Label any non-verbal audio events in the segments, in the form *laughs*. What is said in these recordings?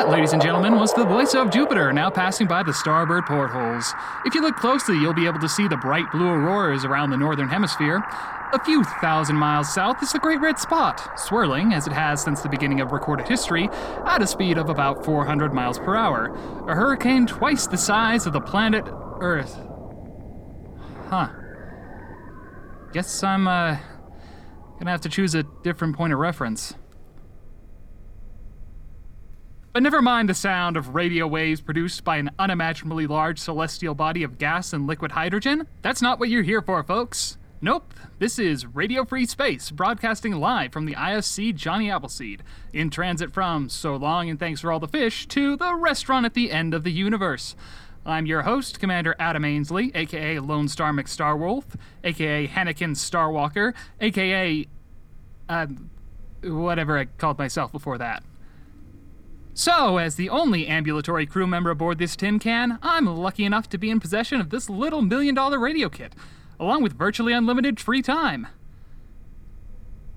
That, ladies and gentlemen, was the voice of Jupiter now passing by the starboard portholes. If you look closely, you'll be able to see the bright blue auroras around the northern hemisphere. A few thousand miles south is the Great Red Spot, swirling, as it has since the beginning of recorded history, at a speed of about 400 miles per hour. A hurricane twice the size of the planet Earth. Huh. Guess I'm, uh, gonna have to choose a different point of reference. But never mind the sound of radio waves produced by an unimaginably large celestial body of gas and liquid hydrogen. That's not what you're here for, folks. Nope, this is Radio Free Space, broadcasting live from the ISC Johnny Appleseed, in transit from So Long and Thanks for All the Fish to the restaurant at the end of the universe. I'm your host, Commander Adam Ainsley, aka Lone Star McStarwolf, aka Hannikin Starwalker, aka. Uh, whatever I called myself before that. So, as the only ambulatory crew member aboard this tin can, I'm lucky enough to be in possession of this little million dollar radio kit, along with virtually unlimited free time.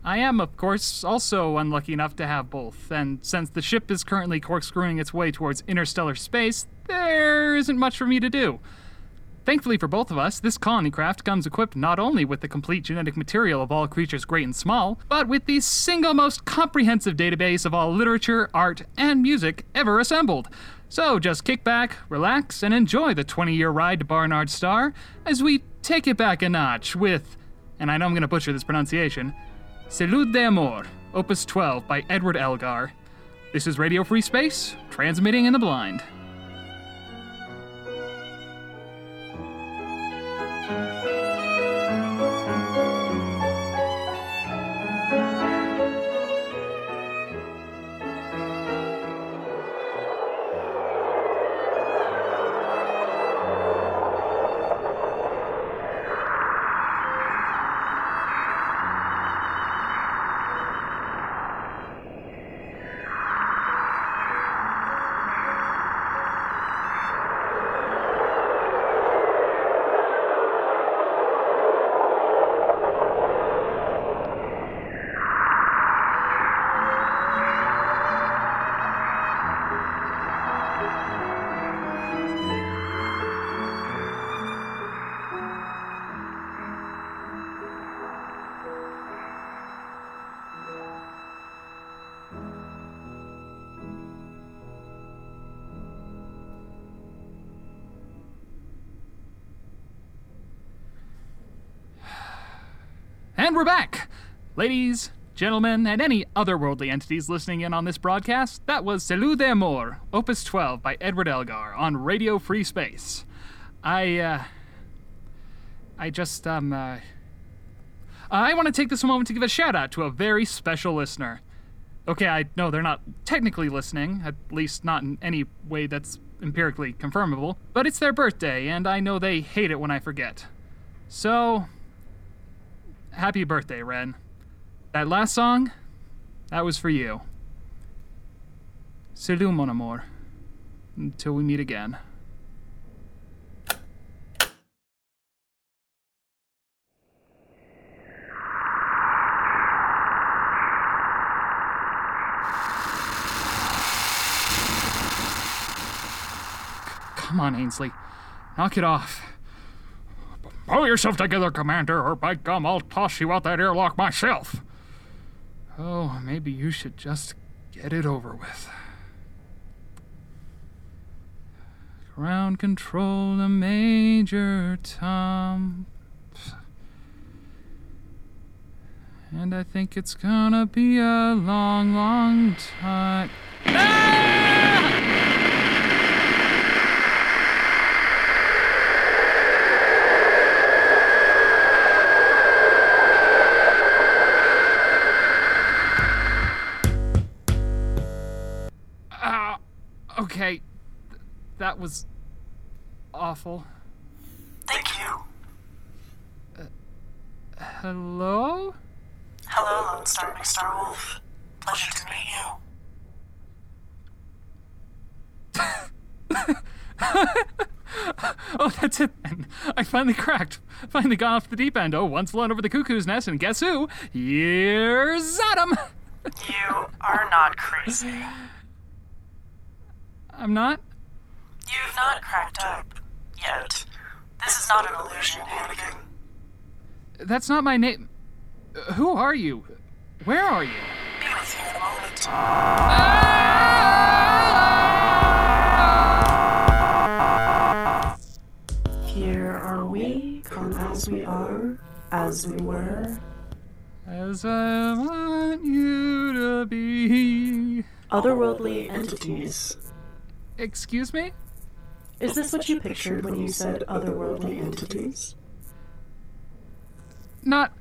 I am, of course, also unlucky enough to have both, and since the ship is currently corkscrewing its way towards interstellar space, there isn't much for me to do. Thankfully for both of us, this colony craft comes equipped not only with the complete genetic material of all creatures great and small, but with the single most comprehensive database of all literature, art, and music ever assembled. So just kick back, relax, and enjoy the 20 year ride to Barnard Star as we take it back a notch with, and I know I'm going to butcher this pronunciation, Salut d'Amour, Opus 12 by Edward Elgar. This is Radio Free Space, transmitting in the blind. And we're back! Ladies, gentlemen, and any otherworldly entities listening in on this broadcast, that was Salut d'Amour, Opus 12 by Edward Elgar on Radio Free Space. I, uh. I just, um, uh. I want to take this moment to give a shout out to a very special listener. Okay, I know they're not technically listening, at least not in any way that's empirically confirmable, but it's their birthday, and I know they hate it when I forget. So, happy birthday, Ren. That last song, that was for you. Salut, mon amour. Until we meet again. Come on, Ainsley. Knock it off. Pull yourself together, Commander, or by gum, I'll toss you out that airlock myself. Oh, maybe you should just get it over with. Ground control to Major Tom. And I think it's gonna be a long, long time. Ah, was awful. Thank you. Uh, hello? Hello, Lone Star McStar Wolf. Pleasure to meet you. *laughs* Oh, that's it then. I finally cracked. Finally got off the deep end. Oh, once flown over the cuckoo's nest, and guess who? Here's Adam. You are not crazy. I'm not? You've not cracked up. Yet. This is not an illusion, Anakin. That's not my name. Uh, Who are you? Where are you? Be with you in a moment. Here are we, come as we are, as we were. As I want you to be. Otherworldly entities. Excuse me? Is this what you pictured when you said otherworldly entities? Not.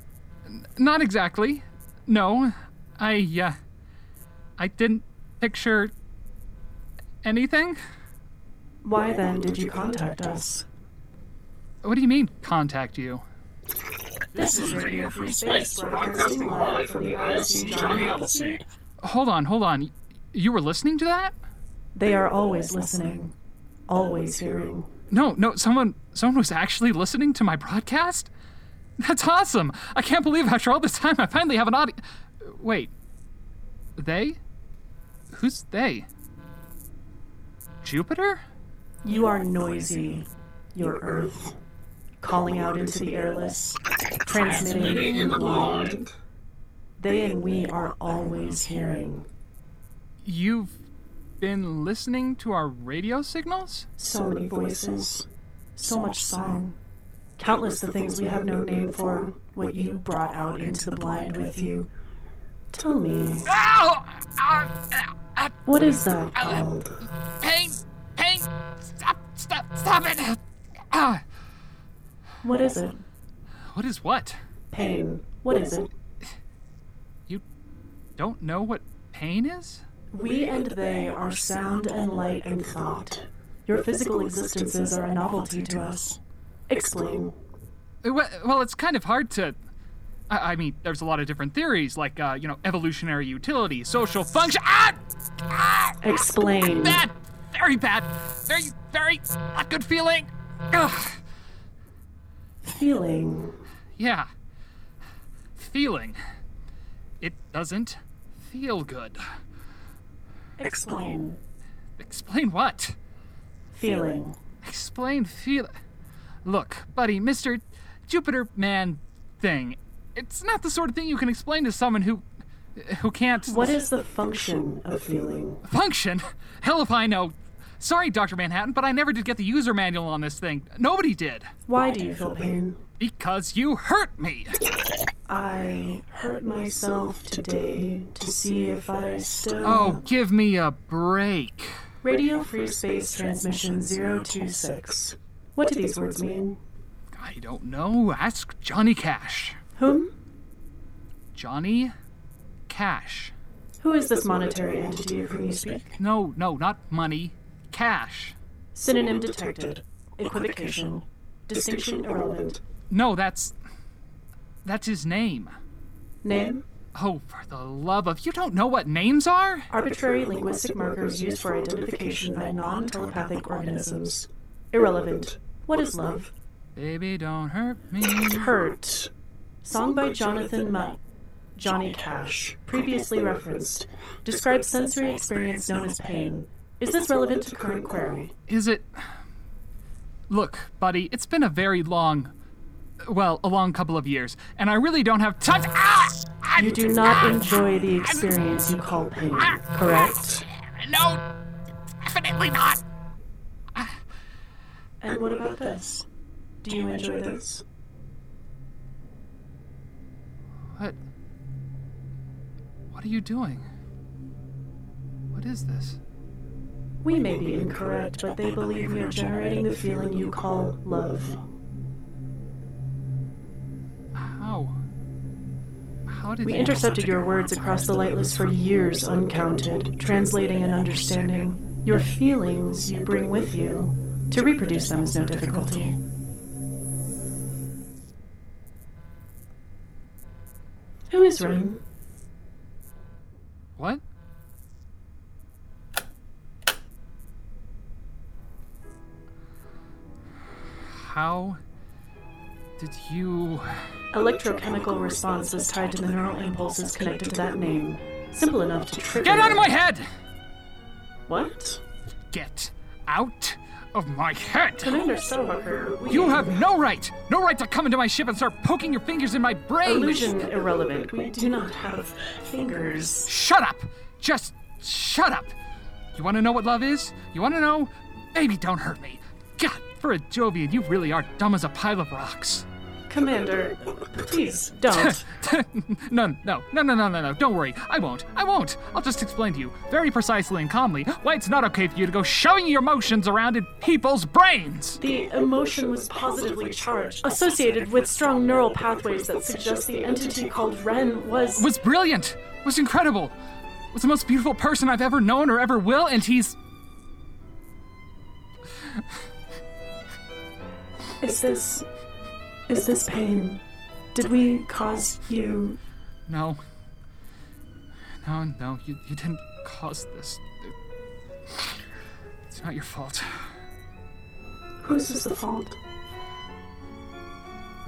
Not exactly. No. I, uh. I didn't picture. anything? Why then did you contact us? What do you mean, contact you? This is Radio Free Space, broadcasting live from the ISU Johnny Appleseed. Hold on, hold on. You were listening to that? They are always listening, always hearing. No, no, someone someone was actually listening to my broadcast? That's awesome. I can't believe after all this time I finally have an audience. Wait. They? Who's they? Jupiter? You are noisy, your Earth, calling out into the airless, transmitting in the blind. They and we are always hearing. You've been listening to our radio signals? So many voices, so much song, countless the things we have no name for, what you brought out into the blind with you. Tell me, Ow! Ow! Ow! what is that called? Pain! Pain! Stop! Stop! Stop it! Ah! What is it? What is what? Pain. What is it? You don't know what pain is? We and they are sound and light and thought. Your physical existences are a novelty to us. Explain. Well, it's kind of hard to. I I mean, there's a lot of different theories, like, uh, you know, evolutionary utility, social function. Ah! Ah! Explain. Bad! Very bad! Very, very not good feeling! Ugh. Feeling. Yeah. Feeling. It doesn't feel good. Explain. Explain what? Feeling. Explain feel. Look, buddy, Mr. Jupiter Man thing. It's not the sort of thing you can explain to someone who. who can't. What is the function of feeling? Function? Hell if I know. Sorry, Dr. Manhattan, but I never did get the user manual on this thing. Nobody did. Why do you feel pain? Because you hurt me. I hurt myself today to see if I still. Oh, give me a break. Radio Free Space Transmission 026. What do these words mean? I don't know. Ask Johnny Cash. Whom? Johnny Cash. Who is this monetary entity of whom you speak? No, no, not money. Cash. Synonym detected. Equivocation. Distinction irrelevant. No, that's. That's his name. Name? Oh, for the love of. You don't know what names are? Arbitrary linguistic markers used for identification by non telepathic organisms. Irrelevant. What is love? Baby, don't hurt me. Hurt. Song by Jonathan Mutt. Johnny Cash. Previously referenced. Describes sensory experience known as pain. Is this relevant to current query? Is it. *sighs* Look, buddy, it's been a very long. Well, a long couple of years, and I really don't have time. Ah! You do not ah, enjoy the experience you call ah, pain, ah, correct? No, definitely not. And what about this? Do you enjoy this? What? What are you doing? What is this? We may be incorrect, but they believe we are generating the feeling you call love. We intercepted your words across the lightless for years uncounted, translating and understanding your feelings you bring with you. To reproduce them is no difficulty. Who is Ren? What? How did you. Electrochemical response is tied to the neural impulses connected to that name. Simple enough to trigger. Get out of my head! What? Get out of my head! Commander Starbucker, we... You have no right! No right to come into my ship and start poking your fingers in my brain! Illusion irrelevant. We do not have fingers. Shut up! Just shut up! You wanna know what love is? You wanna know? Baby, don't hurt me. God, for a Jovian, you really are dumb as a pile of rocks. Commander, please don't. *laughs* no, no, no, no, no, no, no. Don't worry. I won't. I won't. I'll just explain to you, very precisely and calmly, why it's not okay for you to go shoving your emotions around in people's brains. The emotion was positively charged, associated with strong neural pathways that suggest the entity called Ren was. Was brilliant. Was incredible. Was the most beautiful person I've ever known or ever will, and he's. Is this. Is this pain? Did we cause you. No. No, no, you, you didn't cause this. It's not your fault. Whose is the fault?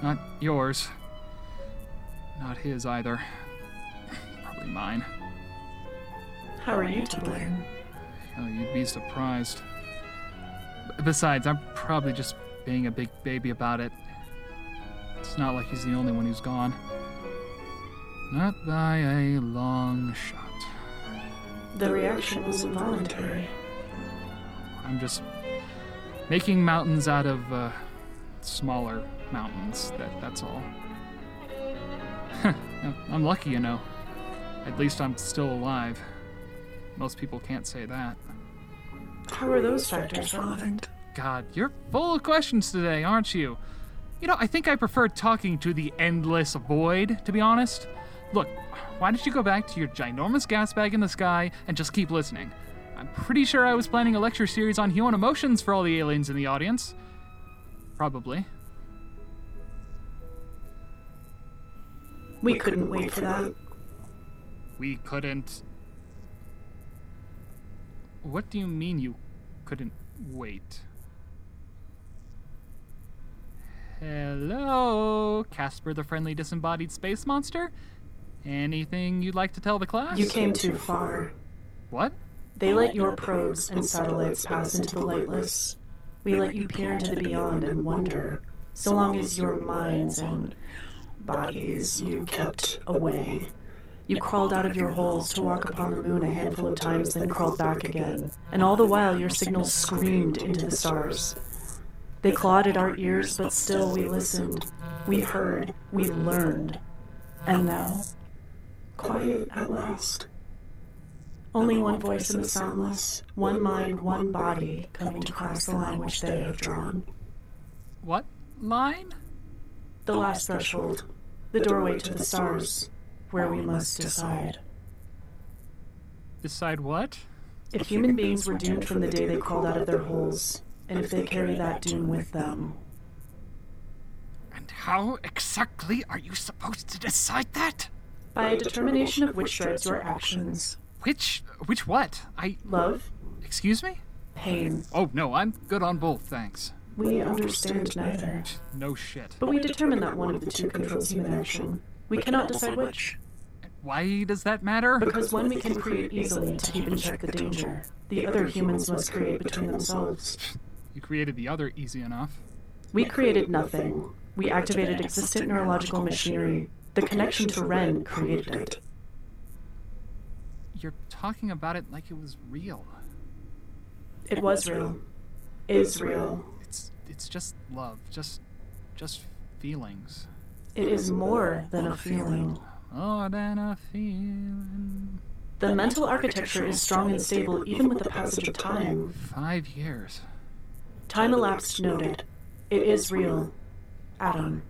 Not yours. Not his either. Probably mine. How are you to blame? Oh, you'd be surprised. Besides, I'm probably just being a big baby about it. It's not like he's the only one who's gone. Not by a long shot. The reaction was involuntary. I'm just making mountains out of uh, smaller mountains. That that's all. I'm lucky, you know. At least I'm still alive. Most people can't say that. How are those factors relevant? God, you're full of questions today, aren't you? You know, I think I prefer talking to the endless void, to be honest. Look, why don't you go back to your ginormous gas bag in the sky and just keep listening? I'm pretty sure I was planning a lecture series on human emotions for all the aliens in the audience. Probably. We couldn't wait for that. We couldn't. What do you mean you couldn't wait? Hello, Casper the friendly disembodied space monster? Anything you'd like to tell the class? You came too far. What? They let your probes and satellites pass into the lightless. We let you peer into the beyond and wonder, so long as your minds and bodies you kept away. You crawled out of your holes to walk upon the moon a handful of times, then crawled back again. And all the while, your signals screamed into the stars. They clawed at our ears, but still we listened. We heard. We learned. And now, quiet at last. Only one voice in the soundless, one mind, one body coming to cross the line which they have drawn. What line? The last threshold, the doorway to the stars, where we must decide. Decide what? If human beings were doomed from the day they crawled out of their holes, and if they carry that doom with them. And how exactly are you supposed to decide that? By a determination of which drives your actions. Which. which what? I. Love, Excuse me? pain. Oh, no, I'm good on both, thanks. We understand neither. No shit. But we determine that one of the two controls human action. We cannot decide which. Why does that matter? Because one we can create easily to keep in check the danger. The other humans must create between themselves. You created the other easy enough. We created nothing. We activated existent neurological machinery. The connection to Ren created it. You're talking about it like it was real. It was real. Is real. It's it's just love, just just feelings. It is more than a feeling. More than a feeling. The mental architecture is strong and stable even with the passage of time. Five years. Time elapsed noted. It is real. Adam.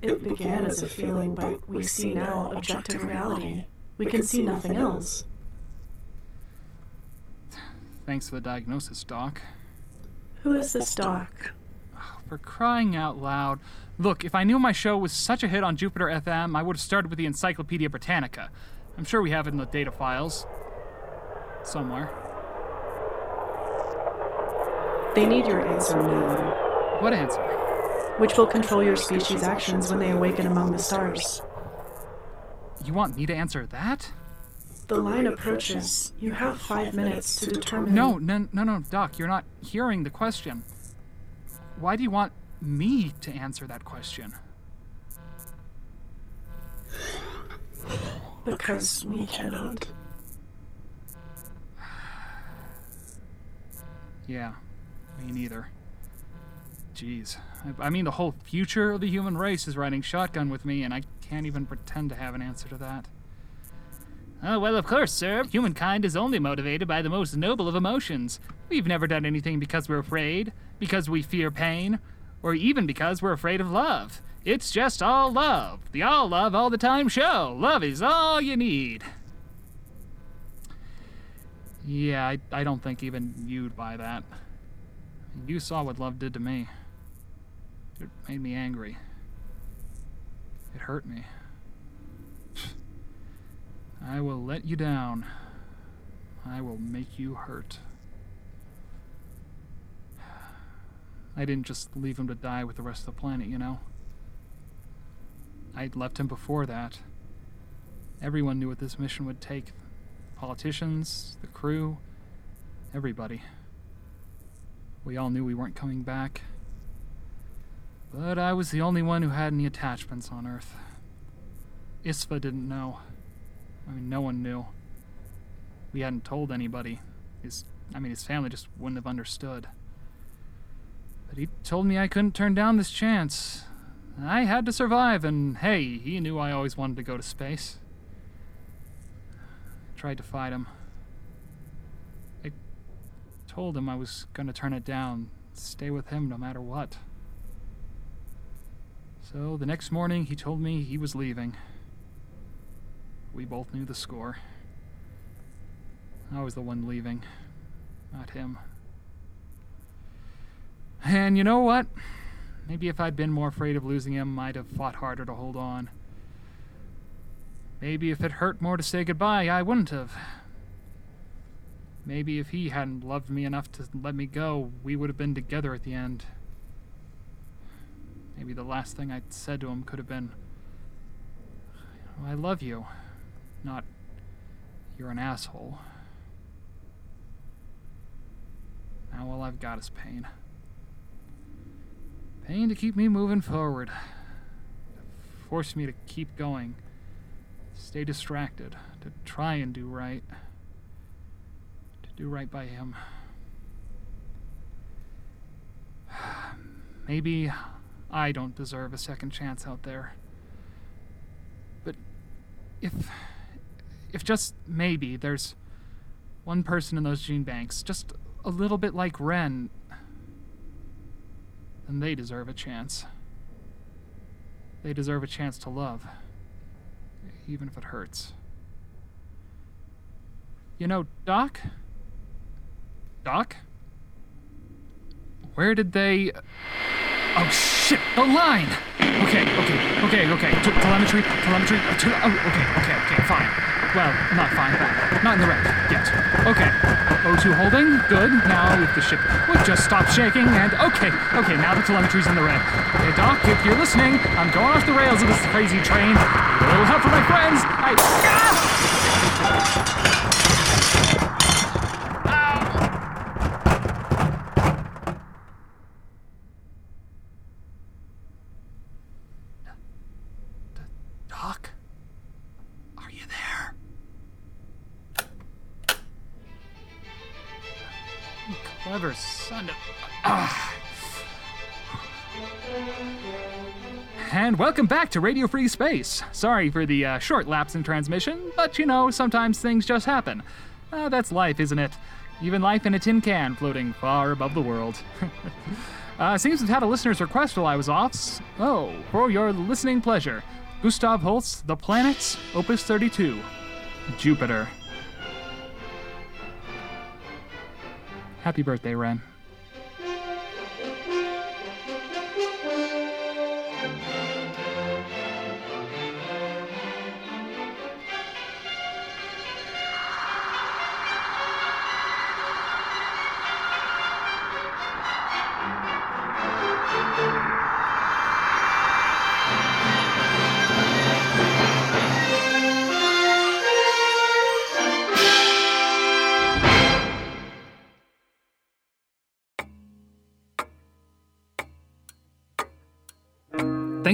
It began as a feeling, but we see now objective reality. We can see nothing else. Thanks for the diagnosis, Doc. Who is this doc? *sighs* For crying out loud. Look, if I knew my show was such a hit on Jupiter FM, I would have started with the Encyclopedia Britannica. I'm sure we have it in the data files. Somewhere. They need your answer now, What answer? which will control your species' actions when they awaken among the stars. You want me to answer that? The line approaches. You have five minutes to determine. No, no, no, no, Doc, you're not hearing the question. Why do you want me to answer that question? Because we cannot. *sighs* Yeah, me neither. Jeez. I, I mean, the whole future of the human race is riding shotgun with me, and I can't even pretend to have an answer to that. Oh, well, of course, sir. Humankind is only motivated by the most noble of emotions. We've never done anything because we're afraid, because we fear pain, or even because we're afraid of love. It's just all love. The all love all the time show. Love is all you need. Yeah, I, I don't think even you'd buy that. You saw what love did to me. It made me angry. It hurt me. I will let you down. I will make you hurt. I didn't just leave him to die with the rest of the planet, you know? I'd left him before that. Everyone knew what this mission would take politicians, the crew, everybody. We all knew we weren't coming back. But I was the only one who had any attachments on Earth. Isfa didn't know. I mean, no one knew. We hadn't told anybody. His, I mean, his family just wouldn't have understood. But he told me I couldn't turn down this chance. I had to survive, and hey, he knew I always wanted to go to space. I tried to fight him. Told him I was gonna turn it down, stay with him no matter what. So the next morning, he told me he was leaving. We both knew the score. I was the one leaving, not him. And you know what? Maybe if I'd been more afraid of losing him, I'd have fought harder to hold on. Maybe if it hurt more to say goodbye, I wouldn't have. Maybe if he hadn't loved me enough to let me go, we would have been together at the end. Maybe the last thing I'd said to him could have been, I love you. Not, you're an asshole. Now all I've got is pain. Pain to keep me moving forward. To force me to keep going. Stay distracted. To try and do right. Do right by him. Maybe I don't deserve a second chance out there. But if if just maybe there's one person in those gene banks, just a little bit like Ren, then they deserve a chance. They deserve a chance to love, even if it hurts. You know, Doc? Doc? Where did they. Oh, shit! The line! Okay, okay, okay, okay. T- telemetry, telemetry. uh, T- oh, okay, okay, okay, fine. Well, not fine, but not in the red yet. Okay. O2 holding, good. Now if the ship would just stop shaking, and okay, okay, now the telemetry's in the red. Okay, Doc, if you're listening, I'm going off the rails of this crazy train. A little help from my friends. I. Ah! And welcome back to Radio Free Space. Sorry for the uh, short lapse in transmission, but you know, sometimes things just happen. Uh, that's life, isn't it? Even life in a tin can floating far above the world. *laughs* uh, seems we've had a listener's request while I was off. Oh, for your listening pleasure. Gustav Holst, The Planets, Opus 32. Jupiter. Happy birthday, Ren.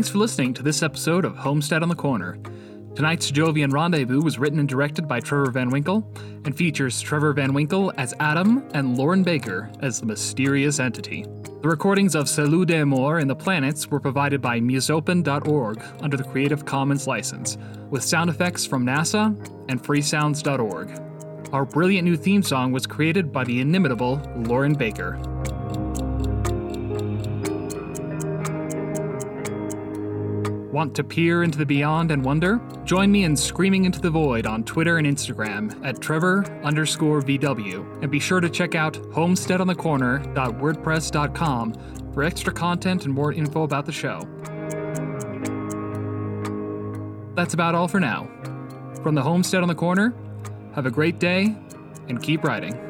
Thanks for listening to this episode of Homestead on the Corner. Tonight's Jovian Rendezvous was written and directed by Trevor Van Winkle and features Trevor Van Winkle as Adam and Lauren Baker as the mysterious entity. The recordings of Salut d'Amour and the Planets were provided by musopen.org under the Creative Commons license, with sound effects from NASA and freesounds.org. Our brilliant new theme song was created by the inimitable Lauren Baker. Want to peer into the beyond and wonder? Join me in Screaming into the Void on Twitter and Instagram at Trevor underscore VW. And be sure to check out homesteadonthecorner.wordpress.com for extra content and more info about the show. That's about all for now. From the Homestead on the Corner, have a great day and keep writing.